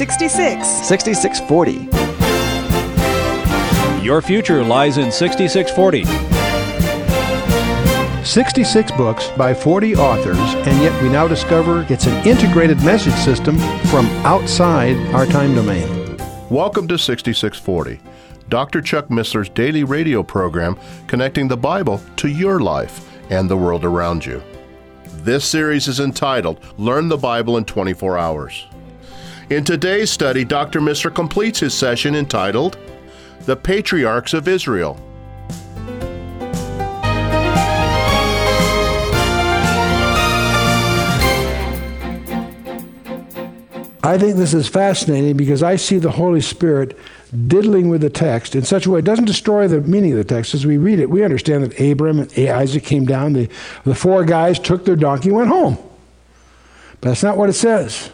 66. 6640. Your future lies in 6640. 66 books by 40 authors, and yet we now discover it's an integrated message system from outside our time domain. Welcome to 6640, Dr. Chuck Missler's daily radio program connecting the Bible to your life and the world around you. This series is entitled Learn the Bible in 24 Hours. In today's study, Dr. Missler completes his session entitled The Patriarchs of Israel. I think this is fascinating because I see the Holy Spirit diddling with the text in such a way it doesn't destroy the meaning of the text. As we read it, we understand that Abram and Isaac came down, the, the four guys took their donkey and went home. But that's not what it says.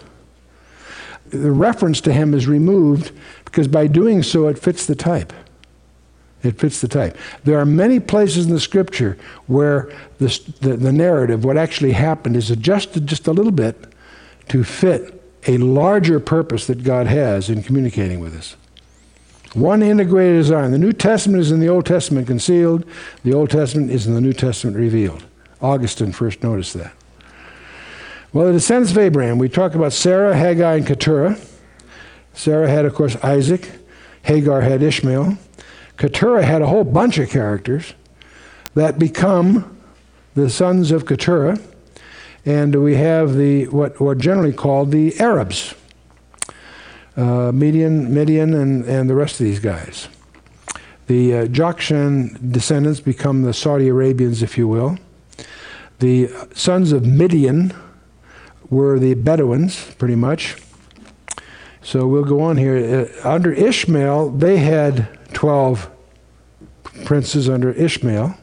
The reference to him is removed because by doing so it fits the type. It fits the type. There are many places in the scripture where the, the, the narrative, what actually happened, is adjusted just a little bit to fit a larger purpose that God has in communicating with us. One integrated design. The New Testament is in the Old Testament concealed, the Old Testament is in the New Testament revealed. Augustine first noticed that. Well, the descendants of Abraham, we talk about Sarah, Hagar, and Keturah. Sarah had, of course, Isaac. Hagar had Ishmael. Keturah had a whole bunch of characters that become the sons of Keturah and we have the what are generally called the Arabs, uh, Medan, Midian, and, and the rest of these guys. The uh, Jokshan descendants become the Saudi Arabians, if you will. The sons of Midian were the Bedouins, pretty much. So we'll go on here. Uh, under Ishmael, they had 12 princes under Ishmael.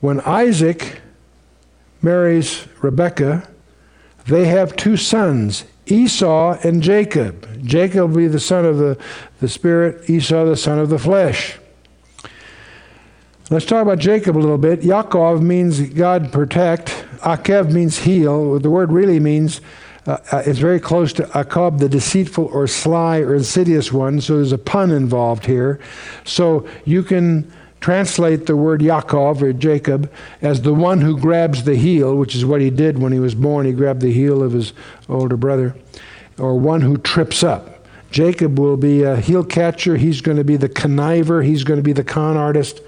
When Isaac marries Rebekah, they have two sons, Esau and Jacob. Jacob will be the son of the, the spirit, Esau the son of the flesh. Let's talk about Jacob a little bit. Yaakov means God protect. Akev means heel. The word really means uh, uh it's very close to Akab, the deceitful or sly or insidious one. So there's a pun involved here. So you can translate the word Yaakov or Jacob as the one who grabs the heel, which is what he did when he was born. He grabbed the heel of his older brother, or one who trips up. Jacob will be a heel catcher. He's going to be the conniver. He's going to be the con artist.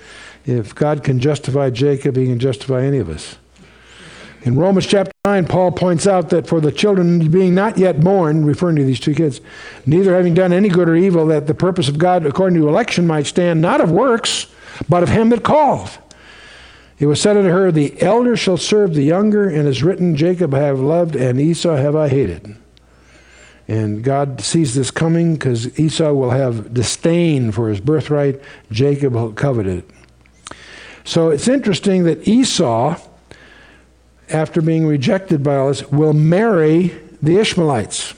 If God can justify Jacob, he can justify any of us. In Romans chapter 9, Paul points out that for the children being not yet born, referring to these two kids, neither having done any good or evil, that the purpose of God according to election might stand, not of works, but of him that called. It was said unto her, The elder shall serve the younger, and is written, Jacob I have loved, and Esau have I hated. And God sees this coming because Esau will have disdain for his birthright, Jacob will covet it. So it's interesting that Esau, after being rejected by all this, will marry the Ishmaelites.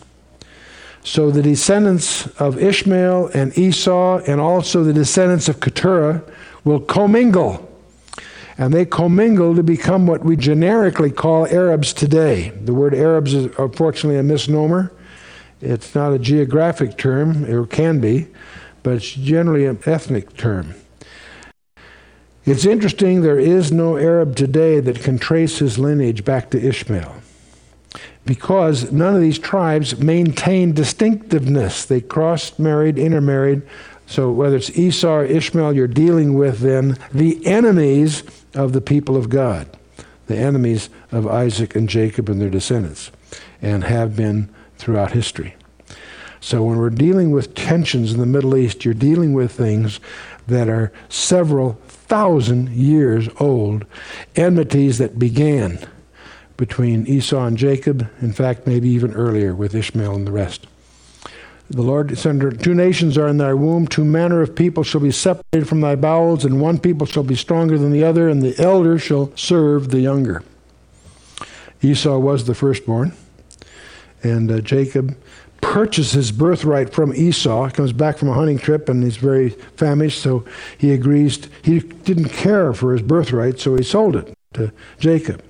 So the descendants of Ishmael and Esau, and also the descendants of Keturah, will commingle. And they commingle to become what we generically call Arabs today. The word Arabs is unfortunately a misnomer. It's not a geographic term, it can be, but it's generally an ethnic term. It's interesting, there is no Arab today that can trace his lineage back to Ishmael because none of these tribes maintain distinctiveness. They crossed, married, intermarried, so whether it's Esau or Ishmael, you're dealing with then the enemies of the people of God, the enemies of Isaac and Jacob and their descendants, and have been throughout history. So when we're dealing with tensions in the Middle East, you're dealing with things that are several thousand years old, enmities that began between Esau and Jacob, in fact, maybe even earlier with Ishmael and the rest. The Lord said, Two nations are in thy womb, two manner of people shall be separated from thy bowels, and one people shall be stronger than the other, and the elder shall serve the younger. Esau was the firstborn, and uh, Jacob purchased his birthright from Esau. He comes back from a hunting trip and he's very famished, so he agrees. He didn't care for his birthright, so he sold it to Jacob.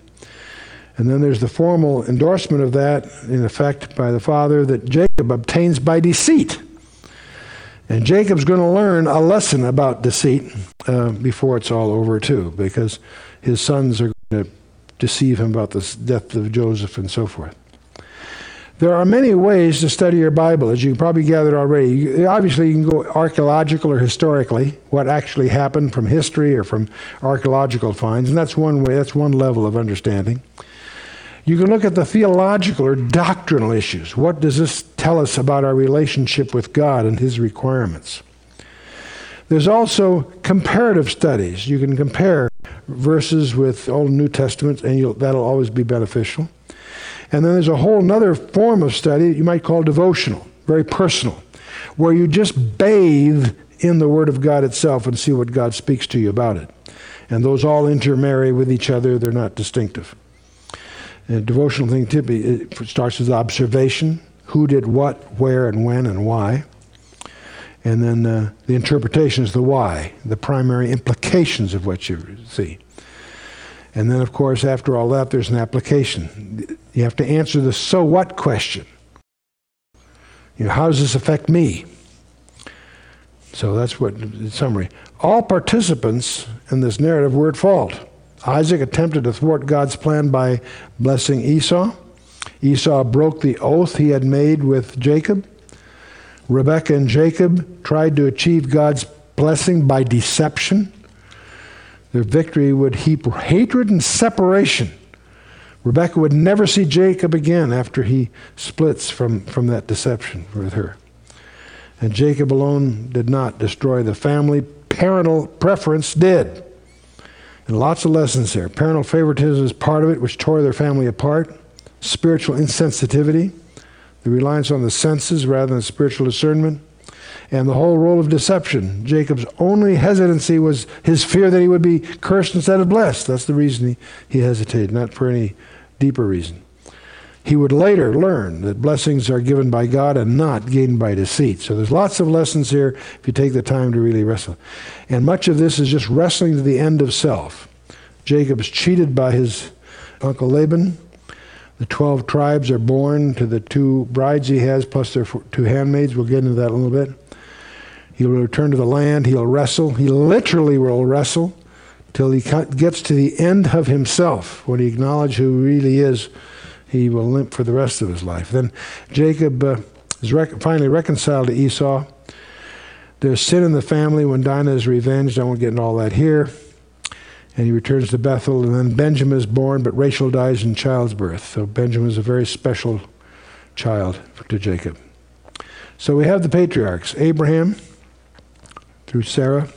And then there's the formal endorsement of that, in effect, by the father that Jacob obtains by deceit. And Jacob's going to learn a lesson about deceit uh, before it's all over, too, because his sons are going to deceive him about the death of Joseph and so forth. There are many ways to study your Bible, as you probably gathered already. Obviously, you can go archaeological or historically, what actually happened from history or from archaeological finds, and that's one way, that's one level of understanding. You can look at the theological or doctrinal issues. What does this tell us about our relationship with God and His requirements? There's also comparative studies. You can compare verses with Old and New Testaments, and that'll always be beneficial. And then there's a whole other form of study that you might call devotional, very personal, where you just bathe in the Word of God itself and see what God speaks to you about it. And those all intermarry with each other, they're not distinctive. A devotional thing typically starts with observation who did what, where, and when, and why. And then uh, the interpretation is the why, the primary implications of what you see. And then, of course, after all that, there's an application. You have to answer the so what question. You know, how does this affect me? So that's what, in summary. All participants in this narrative were at fault. Isaac attempted to thwart God's plan by blessing Esau. Esau broke the oath he had made with Jacob. Rebekah and Jacob tried to achieve God's blessing by deception. Their victory would heap hatred and separation. Rebekah would never see Jacob again after he splits from, from that deception with her. And Jacob alone did not destroy the family, parental preference did. And lots of lessons there. Parental favoritism is part of it, which tore their family apart. Spiritual insensitivity, the reliance on the senses rather than spiritual discernment and the whole role of deception. Jacob's only hesitancy was his fear that he would be cursed instead of blessed. That's the reason he, he hesitated, not for any deeper reason. He would later learn that blessings are given by God and not gained by deceit. So there's lots of lessons here if you take the time to really wrestle. And much of this is just wrestling to the end of self. Jacob's cheated by his uncle Laban. The 12 tribes are born to the two brides he has, plus their two handmaids. We'll get into that in a little bit. He'll return to the land. He'll wrestle. He literally will wrestle till he gets to the end of himself. When he acknowledges who he really is, he will limp for the rest of his life. Then Jacob uh, is rec- finally reconciled to Esau. There's sin in the family when Dinah is revenged. I won't get into all that here. And he returns to Bethel, and then Benjamin is born, but Rachel dies in childbirth. So Benjamin is a very special child to Jacob. So we have the patriarchs Abraham, through Sarah.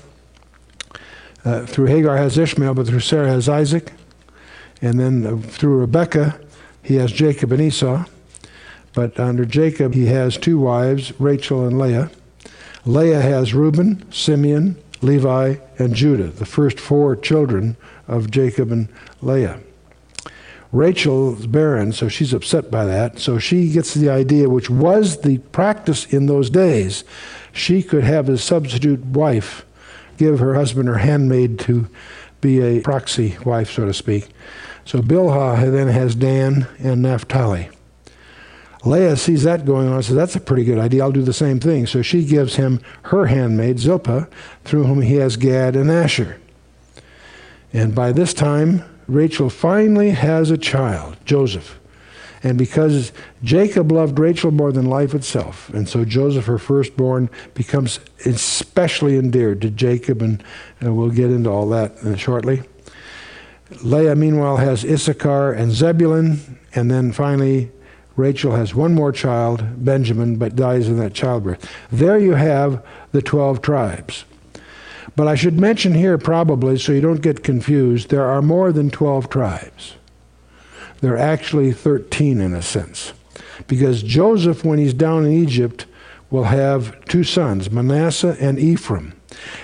Uh, through Hagar has Ishmael, but through Sarah has Isaac. And then uh, through Rebekah, he has Jacob and Esau. But under Jacob, he has two wives, Rachel and Leah. Leah has Reuben, Simeon, Levi, and Judah, the first four children of Jacob and Leah. Rachel's barren, so she's upset by that. So she gets the idea, which was the practice in those days, she could have a substitute wife give her husband her handmaid to be a proxy wife, so to speak. So Bilhah then has Dan and Naphtali. Leah sees that going on and says, That's a pretty good idea. I'll do the same thing. So she gives him her handmaid, Zilpah, through whom he has Gad and Asher. And by this time, Rachel finally has a child, Joseph. And because Jacob loved Rachel more than life itself, and so Joseph, her firstborn, becomes especially endeared to Jacob, and, and we'll get into all that uh, shortly. Leah, meanwhile, has Issachar and Zebulun, and then finally, Rachel has one more child, Benjamin, but dies in that childbirth. There you have the 12 tribes. But I should mention here, probably, so you don't get confused, there are more than 12 tribes. There are actually 13 in a sense. Because Joseph, when he's down in Egypt, will have two sons, Manasseh and Ephraim.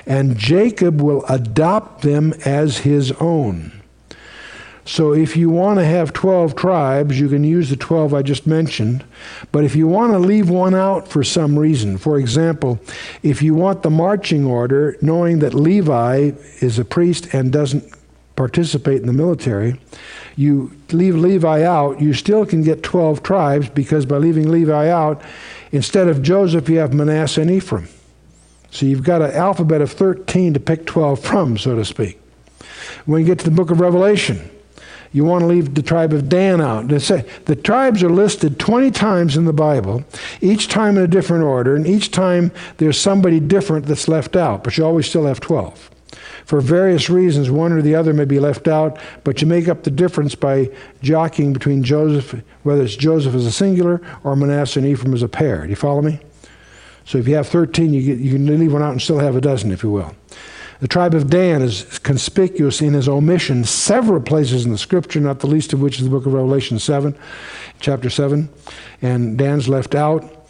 And Jacob will adopt them as his own. So if you want to have 12 tribes, you can use the 12 I just mentioned. But if you want to leave one out for some reason, for example, if you want the marching order, knowing that Levi is a priest and doesn't participate in the military. You leave Levi out, you still can get 12 tribes because by leaving Levi out, instead of Joseph, you have Manasseh and Ephraim. So you've got an alphabet of 13 to pick 12 from, so to speak. When you get to the book of Revelation, you want to leave the tribe of Dan out. The tribes are listed 20 times in the Bible, each time in a different order, and each time there's somebody different that's left out, but you always still have 12. For various reasons, one or the other may be left out, but you make up the difference by jockeying between Joseph, whether it's Joseph as a singular or Manasseh and Ephraim as a pair. Do you follow me? So if you have 13, you, get, you can leave one out and still have a dozen, if you will. The tribe of Dan is conspicuous in his omission several places in the scripture, not the least of which is the book of Revelation 7, chapter 7. And Dan's left out.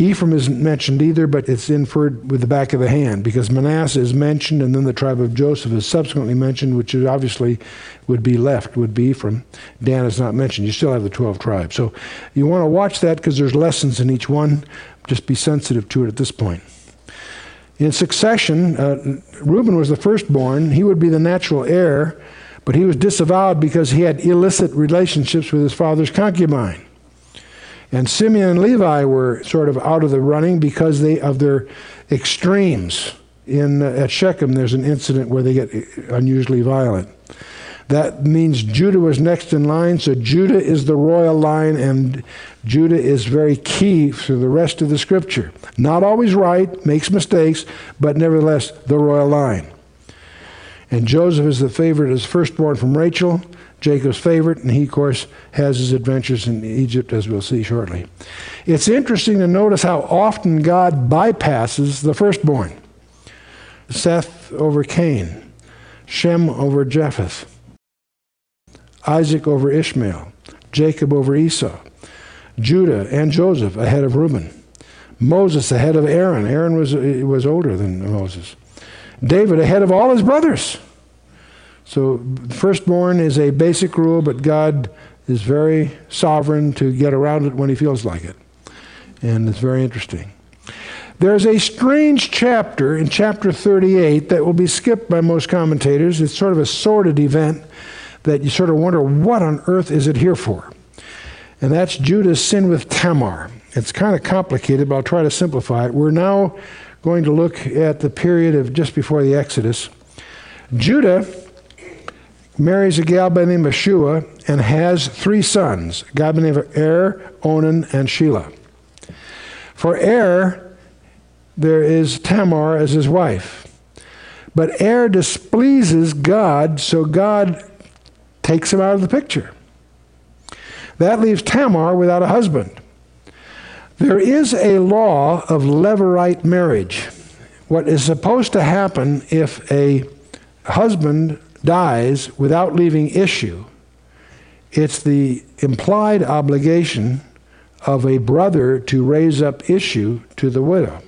Ephraim isn't mentioned either, but it's inferred with the back of the hand because Manasseh is mentioned, and then the tribe of Joseph is subsequently mentioned, which is obviously would be left, would be Ephraim. Dan is not mentioned. You still have the 12 tribes. So you want to watch that because there's lessons in each one. Just be sensitive to it at this point. In succession, uh, Reuben was the firstborn. He would be the natural heir, but he was disavowed because he had illicit relationships with his father's concubine. And Simeon and Levi were sort of out of the running because they, of their extremes. In, uh, at Shechem, there's an incident where they get unusually violent. That means Judah was next in line, so Judah is the royal line, and Judah is very key for the rest of the scripture. Not always right, makes mistakes, but nevertheless the royal line. And Joseph is the favorite as firstborn from Rachel, Jacob's favorite, and he, of course, has his adventures in Egypt, as we'll see shortly. It's interesting to notice how often God bypasses the firstborn Seth over Cain, Shem over Japheth. Isaac over Ishmael, Jacob over Esau, Judah and Joseph ahead of Reuben, Moses ahead of Aaron. Aaron was, was older than Moses. David ahead of all his brothers. So, firstborn is a basic rule, but God is very sovereign to get around it when he feels like it. And it's very interesting. There's a strange chapter in chapter 38 that will be skipped by most commentators. It's sort of a sordid event that you sort of wonder what on earth is it here for? And that's Judah's sin with Tamar. It's kind of complicated, but I'll try to simplify it. We're now going to look at the period of just before the Exodus. Judah marries a gal by the name of Shua and has three sons, a guy by the name of Er, Onan, and Shelah. For Er, there is Tamar as his wife. But Er displeases God, so God takes him out of the picture. That leaves Tamar without a husband. There is a law of levirate marriage. What is supposed to happen if a husband dies without leaving issue, it's the implied obligation of a brother to raise up issue to the widow.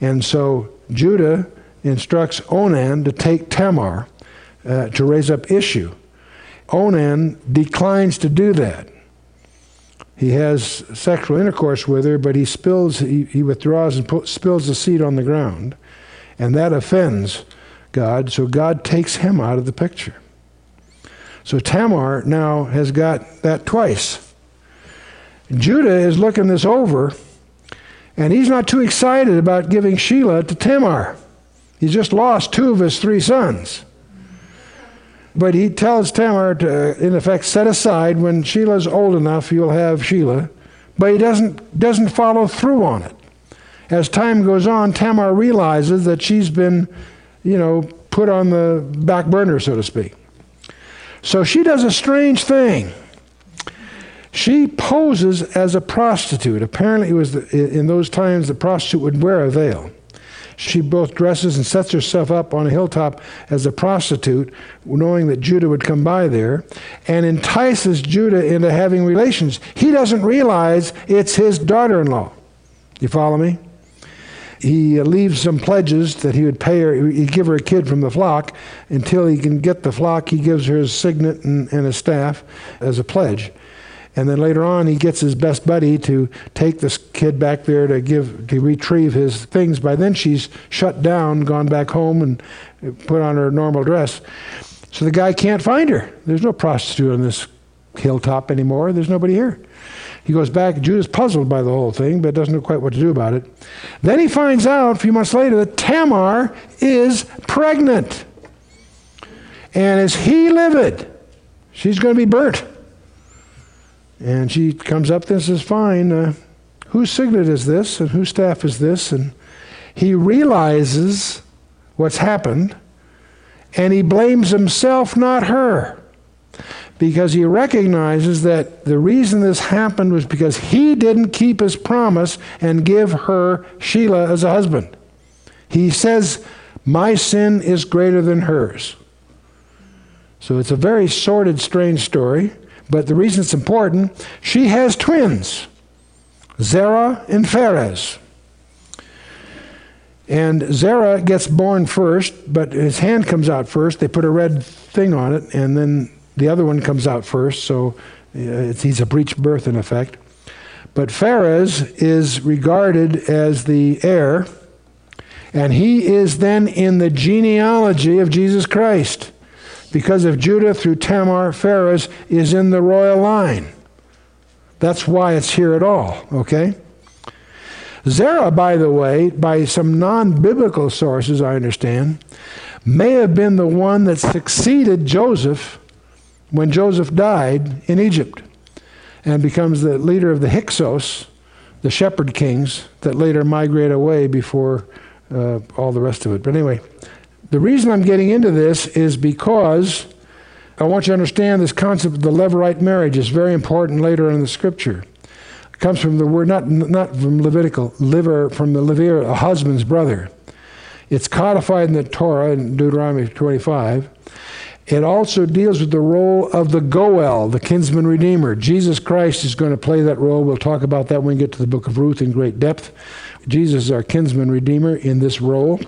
And so Judah instructs Onan to take Tamar uh, to raise up issue. Onan declines to do that. He has sexual intercourse with her, but he spills, he, he withdraws and put, spills the seed on the ground, and that offends God, so God takes him out of the picture. So Tamar now has got that twice. Judah is looking this over, and he's not too excited about giving Shelah to Tamar. He's just lost two of his three sons. But he tells Tamar to, in effect, set aside when Shelah's old enough, you'll have Shelah. But he doesn't, doesn't follow through on it. As time goes on, Tamar realizes that she's been, you know, put on the back burner, so to speak. So she does a strange thing. She poses as a prostitute. Apparently, it was the, in those times the prostitute would wear a veil. She both dresses and sets herself up on a hilltop as a prostitute, knowing that Judah would come by there, and entices Judah into having relations. He doesn't realize it's his daughter in law. You follow me? He leaves some pledges that he would pay her, he'd give her a kid from the flock. Until he can get the flock, he gives her his signet and, and a staff as a pledge. And then later on, he gets his best buddy to take this kid back there to give to retrieve his things. By then, she's shut down, gone back home, and put on her normal dress. So the guy can't find her. There's no prostitute on this hilltop anymore. There's nobody here. He goes back. Judah's puzzled by the whole thing, but doesn't know quite what to do about it. Then he finds out a few months later that Tamar is pregnant. And as he livid, she's going to be burnt. And she comes up and says, Fine, uh, whose signet is this and whose staff is this? And he realizes what's happened and he blames himself, not her because he recognizes that the reason this happened was because he didn't keep his promise and give her Shelah as a husband. He says, My sin is greater than hers. So it's a very sordid, strange story, but the reason it's important, she has twins, Zerah and Pharez. And Zerah gets born first, but his hand comes out first. They put a red thing on it, and then the other one comes out first, so uh, he's a breech birth in effect. But Pharez is regarded as the heir, and he is then in the genealogy of Jesus Christ. Because of Judah through Tamar, Pharez is in the royal line. That's why it's here at all, okay? Zerah, by the way, by some non biblical sources, I understand, may have been the one that succeeded Joseph when Joseph died in Egypt and becomes the leader of the Hyksos, the shepherd kings that later migrate away before uh, all the rest of it. But anyway, the reason I'm getting into this is because I want you to understand this concept of the Levirate marriage is very important later in the scripture. It comes from the word, not, not from Levitical, liver, from the Levir, a husband's brother. It's codified in the Torah in Deuteronomy 25. It also deals with the role of the Goel, the kinsman redeemer. Jesus Christ is going to play that role. We'll talk about that when we get to the book of Ruth in great depth. Jesus is our kinsman redeemer in this role.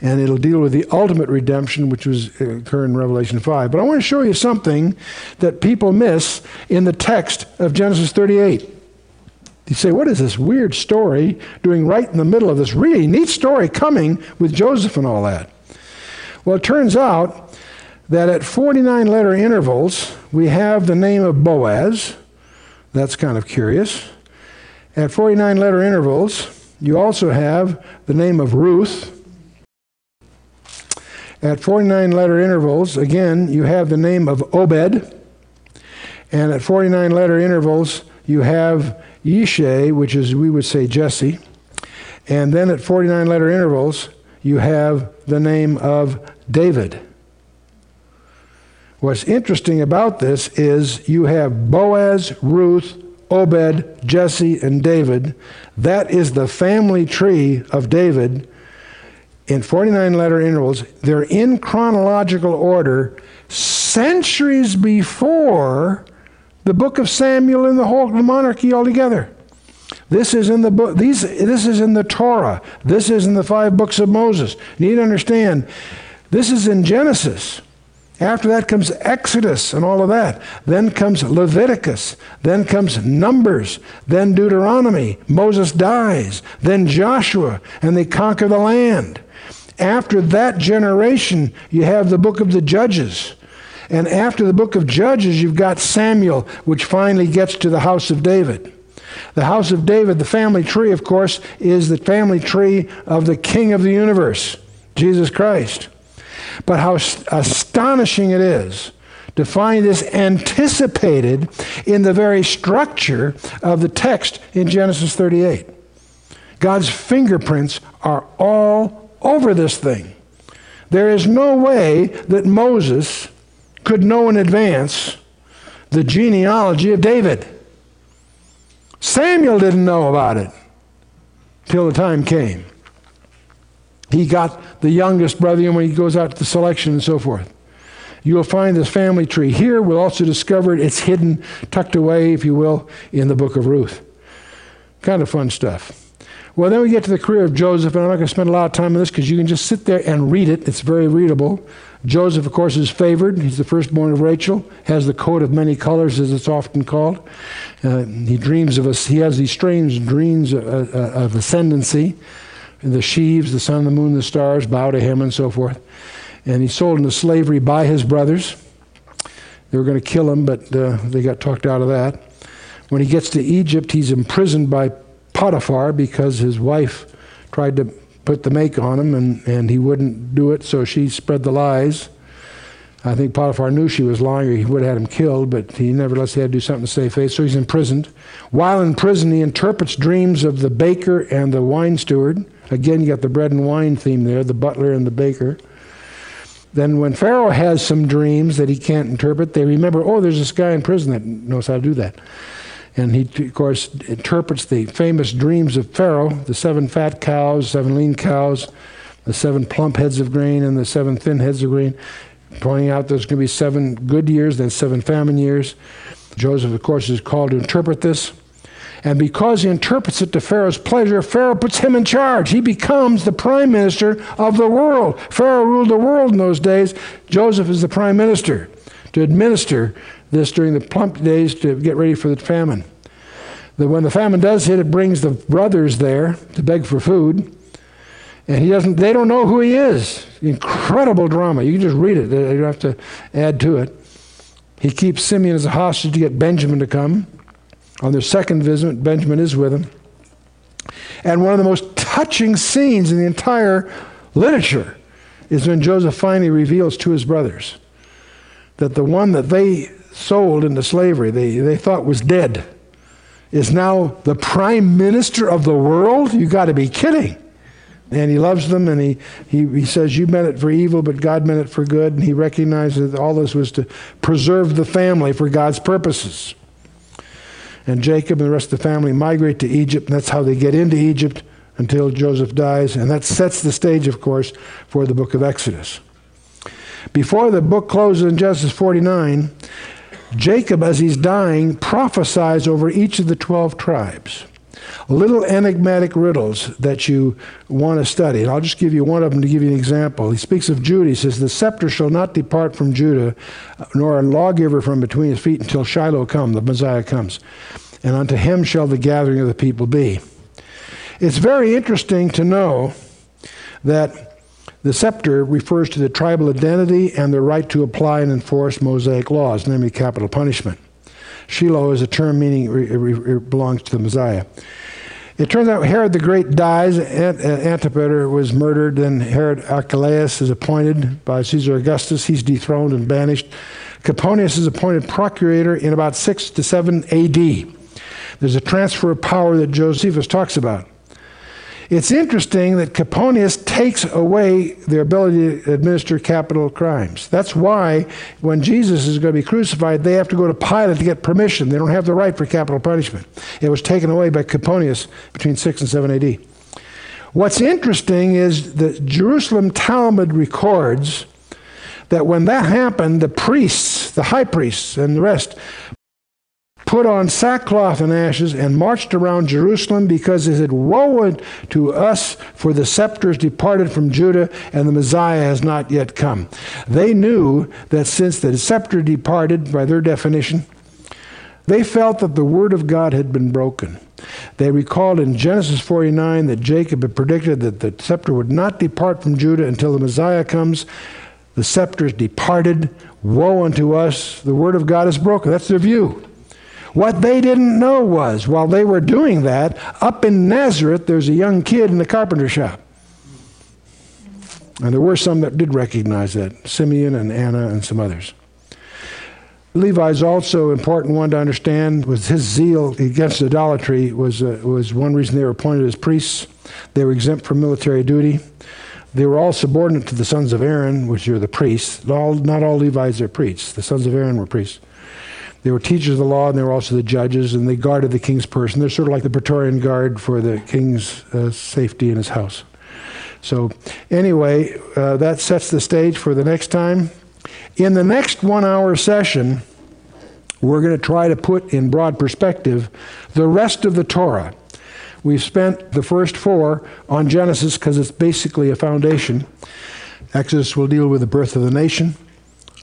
And it'll deal with the ultimate redemption, which was uh, occur in Revelation 5. But I want to show you something that people miss in the text of Genesis 38. You say, what is this weird story doing right in the middle of this really neat story coming with Joseph and all that? Well, it turns out that at 49 letter intervals, we have the name of Boaz. That's kind of curious. At 49 letter intervals, you also have the name of Ruth. At 49 letter intervals, again, you have the name of Obed. And at 49 letter intervals, you have Yishay, which is, we would say, Jesse. And then at 49 letter intervals, you have the name of David. What's interesting about this is you have Boaz, Ruth, Obed, Jesse, and David. That is the family tree of David in 49 letter intervals. They're in chronological order centuries before the book of Samuel and the whole monarchy altogether. This is in the book. These. This is in the Torah. This is in the five books of Moses. You need to understand. This is in Genesis. After that comes Exodus and all of that. Then comes Leviticus. Then comes Numbers. Then Deuteronomy. Moses dies. Then Joshua, and they conquer the land. After that generation, you have the book of the Judges. And after the book of Judges, you've got Samuel, which finally gets to the house of David. The house of David, the family tree, of course, is the family tree of the King of the universe, Jesus Christ. But how astonishing it is to find this anticipated in the very structure of the text in Genesis 38. God's fingerprints are all over this thing. There is no way that Moses could know in advance the genealogy of David. Samuel didn't know about it till the time came. He got the youngest brother when he goes out to the selection and so forth. You will find this family tree. Here we'll also discover it. It's hidden, tucked away, if you will, in the book of Ruth. Kind of fun stuff. Well, then we get to the career of Joseph, and I'm not going to spend a lot of time on this because you can just sit there and read it. It's very readable. Joseph, of course, is favored. He's the firstborn of Rachel, has the coat of many colors, as it's often called. Uh, he dreams of us. He has these strange dreams of, uh, uh, of ascendancy. The sheaves, the sun, the moon, the stars bow to him, and so forth. and he's sold into slavery by his brothers. They were going to kill him, but uh, they got talked out of that. When he gets to Egypt, he's imprisoned by Potiphar because his wife tried to put the make on him and, and he wouldn't do it, so she spread the lies. I think Potiphar knew she was lying or he would have had him killed, but he nevertheless had to do something to save face, so he's imprisoned. While in prison, he interprets dreams of the baker and the wine steward. Again, you got the bread and wine theme there, the butler and the baker. Then, when Pharaoh has some dreams that he can't interpret, they remember, oh, there's this guy in prison that knows how to do that. And he, of course, interprets the famous dreams of Pharaoh the seven fat cows, seven lean cows, the seven plump heads of grain, and the seven thin heads of grain, pointing out there's going to be seven good years, then seven famine years. Joseph, of course, is called to interpret this. And because he interprets it to Pharaoh's pleasure, Pharaoh puts him in charge. He becomes the prime minister of the world. Pharaoh ruled the world in those days. Joseph is the prime minister to administer this during the plump days to get ready for the famine. That when the famine does hit, it brings the brothers there to beg for food. And he doesn't, they don't know who he is. Incredible drama. You can just read it, you don't have to add to it. He keeps Simeon as a hostage to get Benjamin to come. On their second visit, Benjamin is with him. And one of the most touching scenes in the entire literature is when Joseph finally reveals to his brothers that the one that they sold into slavery, they, they thought was dead, is now the prime minister of the world? You got to be kidding. And he loves them and he, he, he says, You meant it for evil, but God meant it for good. And he recognizes that all this was to preserve the family for God's purposes. And Jacob and the rest of the family migrate to Egypt, and that's how they get into Egypt until Joseph dies. And that sets the stage, of course, for the book of Exodus. Before the book closes in Genesis 49, Jacob, as he's dying, prophesies over each of the 12 tribes. Little enigmatic riddles that you want to study. And I'll just give you one of them to give you an example. He speaks of Judah. He says, The scepter shall not depart from Judah, nor a lawgiver from between his feet until Shiloh come, the Messiah comes. And unto him shall the gathering of the people be. It's very interesting to know that the scepter refers to the tribal identity and the right to apply and enforce Mosaic laws, namely capital punishment. Shiloh is a term meaning it belongs to the Messiah. It turns out Herod the Great dies, uh, Antipater was murdered, then Herod Archelaus is appointed by Caesar Augustus. He's dethroned and banished. Coponius is appointed procurator in about 6 to 7 AD. There's a transfer of power that Josephus talks about. It's interesting that Coponius takes away their ability to administer capital crimes. That's why when Jesus is going to be crucified, they have to go to Pilate to get permission. They don't have the right for capital punishment. It was taken away by Coponius between 6 and 7 AD. What's interesting is that Jerusalem Talmud records that when that happened, the priests, the high priests, and the rest put on sackcloth and ashes and marched around Jerusalem because it said, Woe to us, for the scepter departed from Judah and the Messiah has not yet come. They knew that since the scepter departed, by their definition, they felt that the word of God had been broken. They recalled in Genesis 49 that Jacob had predicted that the scepter would not depart from Judah until the Messiah comes. The scepter is departed. Woe unto us. The word of God is broken. That's their view. What they didn't know was, while they were doing that, up in Nazareth, there's a young kid in the carpenter shop. And there were some that did recognize that Simeon and Anna and some others. Levi's also important one to understand was his zeal against idolatry was, uh, was one reason they were appointed as priests. They were exempt from military duty. They were all subordinate to the sons of Aaron, which are the priests. All, not all Levites are priests. The sons of Aaron were priests. They were teachers of the law, and they were also the judges, and they guarded the king's person. They're sort of like the Praetorian Guard for the king's uh, safety in his house. So, anyway, uh, that sets the stage for the next time. In the next one hour session, we're going to try to put in broad perspective the rest of the Torah. We've spent the first four on Genesis because it's basically a foundation. Exodus will deal with the birth of the nation,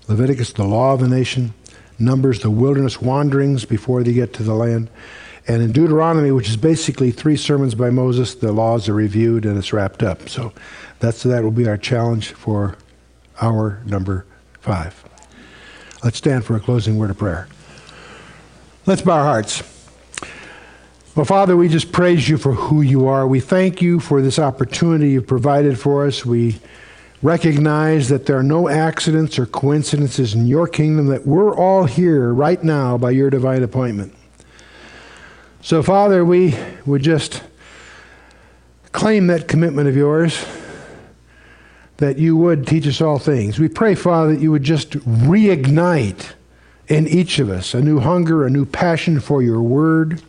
Leviticus, the law of the nation, Numbers, the wilderness wanderings before they get to the land. And in Deuteronomy, which is basically three sermons by Moses, the laws are reviewed and it's wrapped up. So that's that will be our challenge for hour number five. Let's stand for a closing word of prayer. Let's bow our hearts. Well, Father, we just praise you for who you are. We thank you for this opportunity you've provided for us. We recognize that there are no accidents or coincidences in your kingdom, that we're all here right now by your divine appointment. So, Father, we would just claim that commitment of yours that you would teach us all things. We pray, Father, that you would just reignite in each of us a new hunger, a new passion for your word,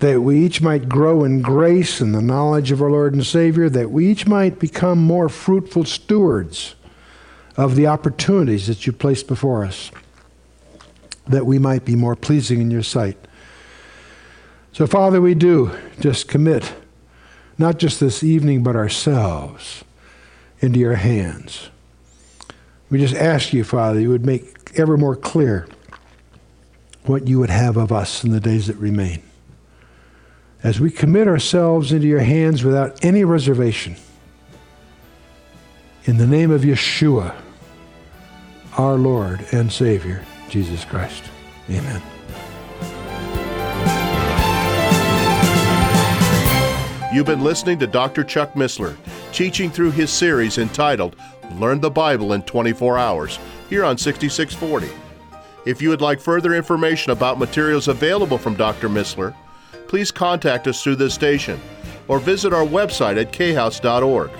that we each might grow in grace and the knowledge of our Lord and Savior, that we each might become more fruitful stewards of the opportunities that you placed before us, that we might be more pleasing in your sight. So, Father, we do just commit not just this evening, but ourselves into your hands. We just ask you, Father, you would make ever more clear what you would have of us in the days that remain. As we commit ourselves into your hands without any reservation, in the name of Yeshua, our Lord and Savior, Jesus Christ. Amen. You've been listening to Dr. Chuck Missler, teaching through his series entitled Learn the Bible in 24 Hours, here on 6640. If you would like further information about materials available from Dr. Missler, please contact us through this station or visit our website at khouse.org.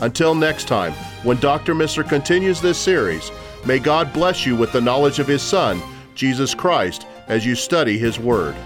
Until next time, when Dr. Missler continues this series, may God bless you with the knowledge of His Son, Jesus Christ, as you study His Word.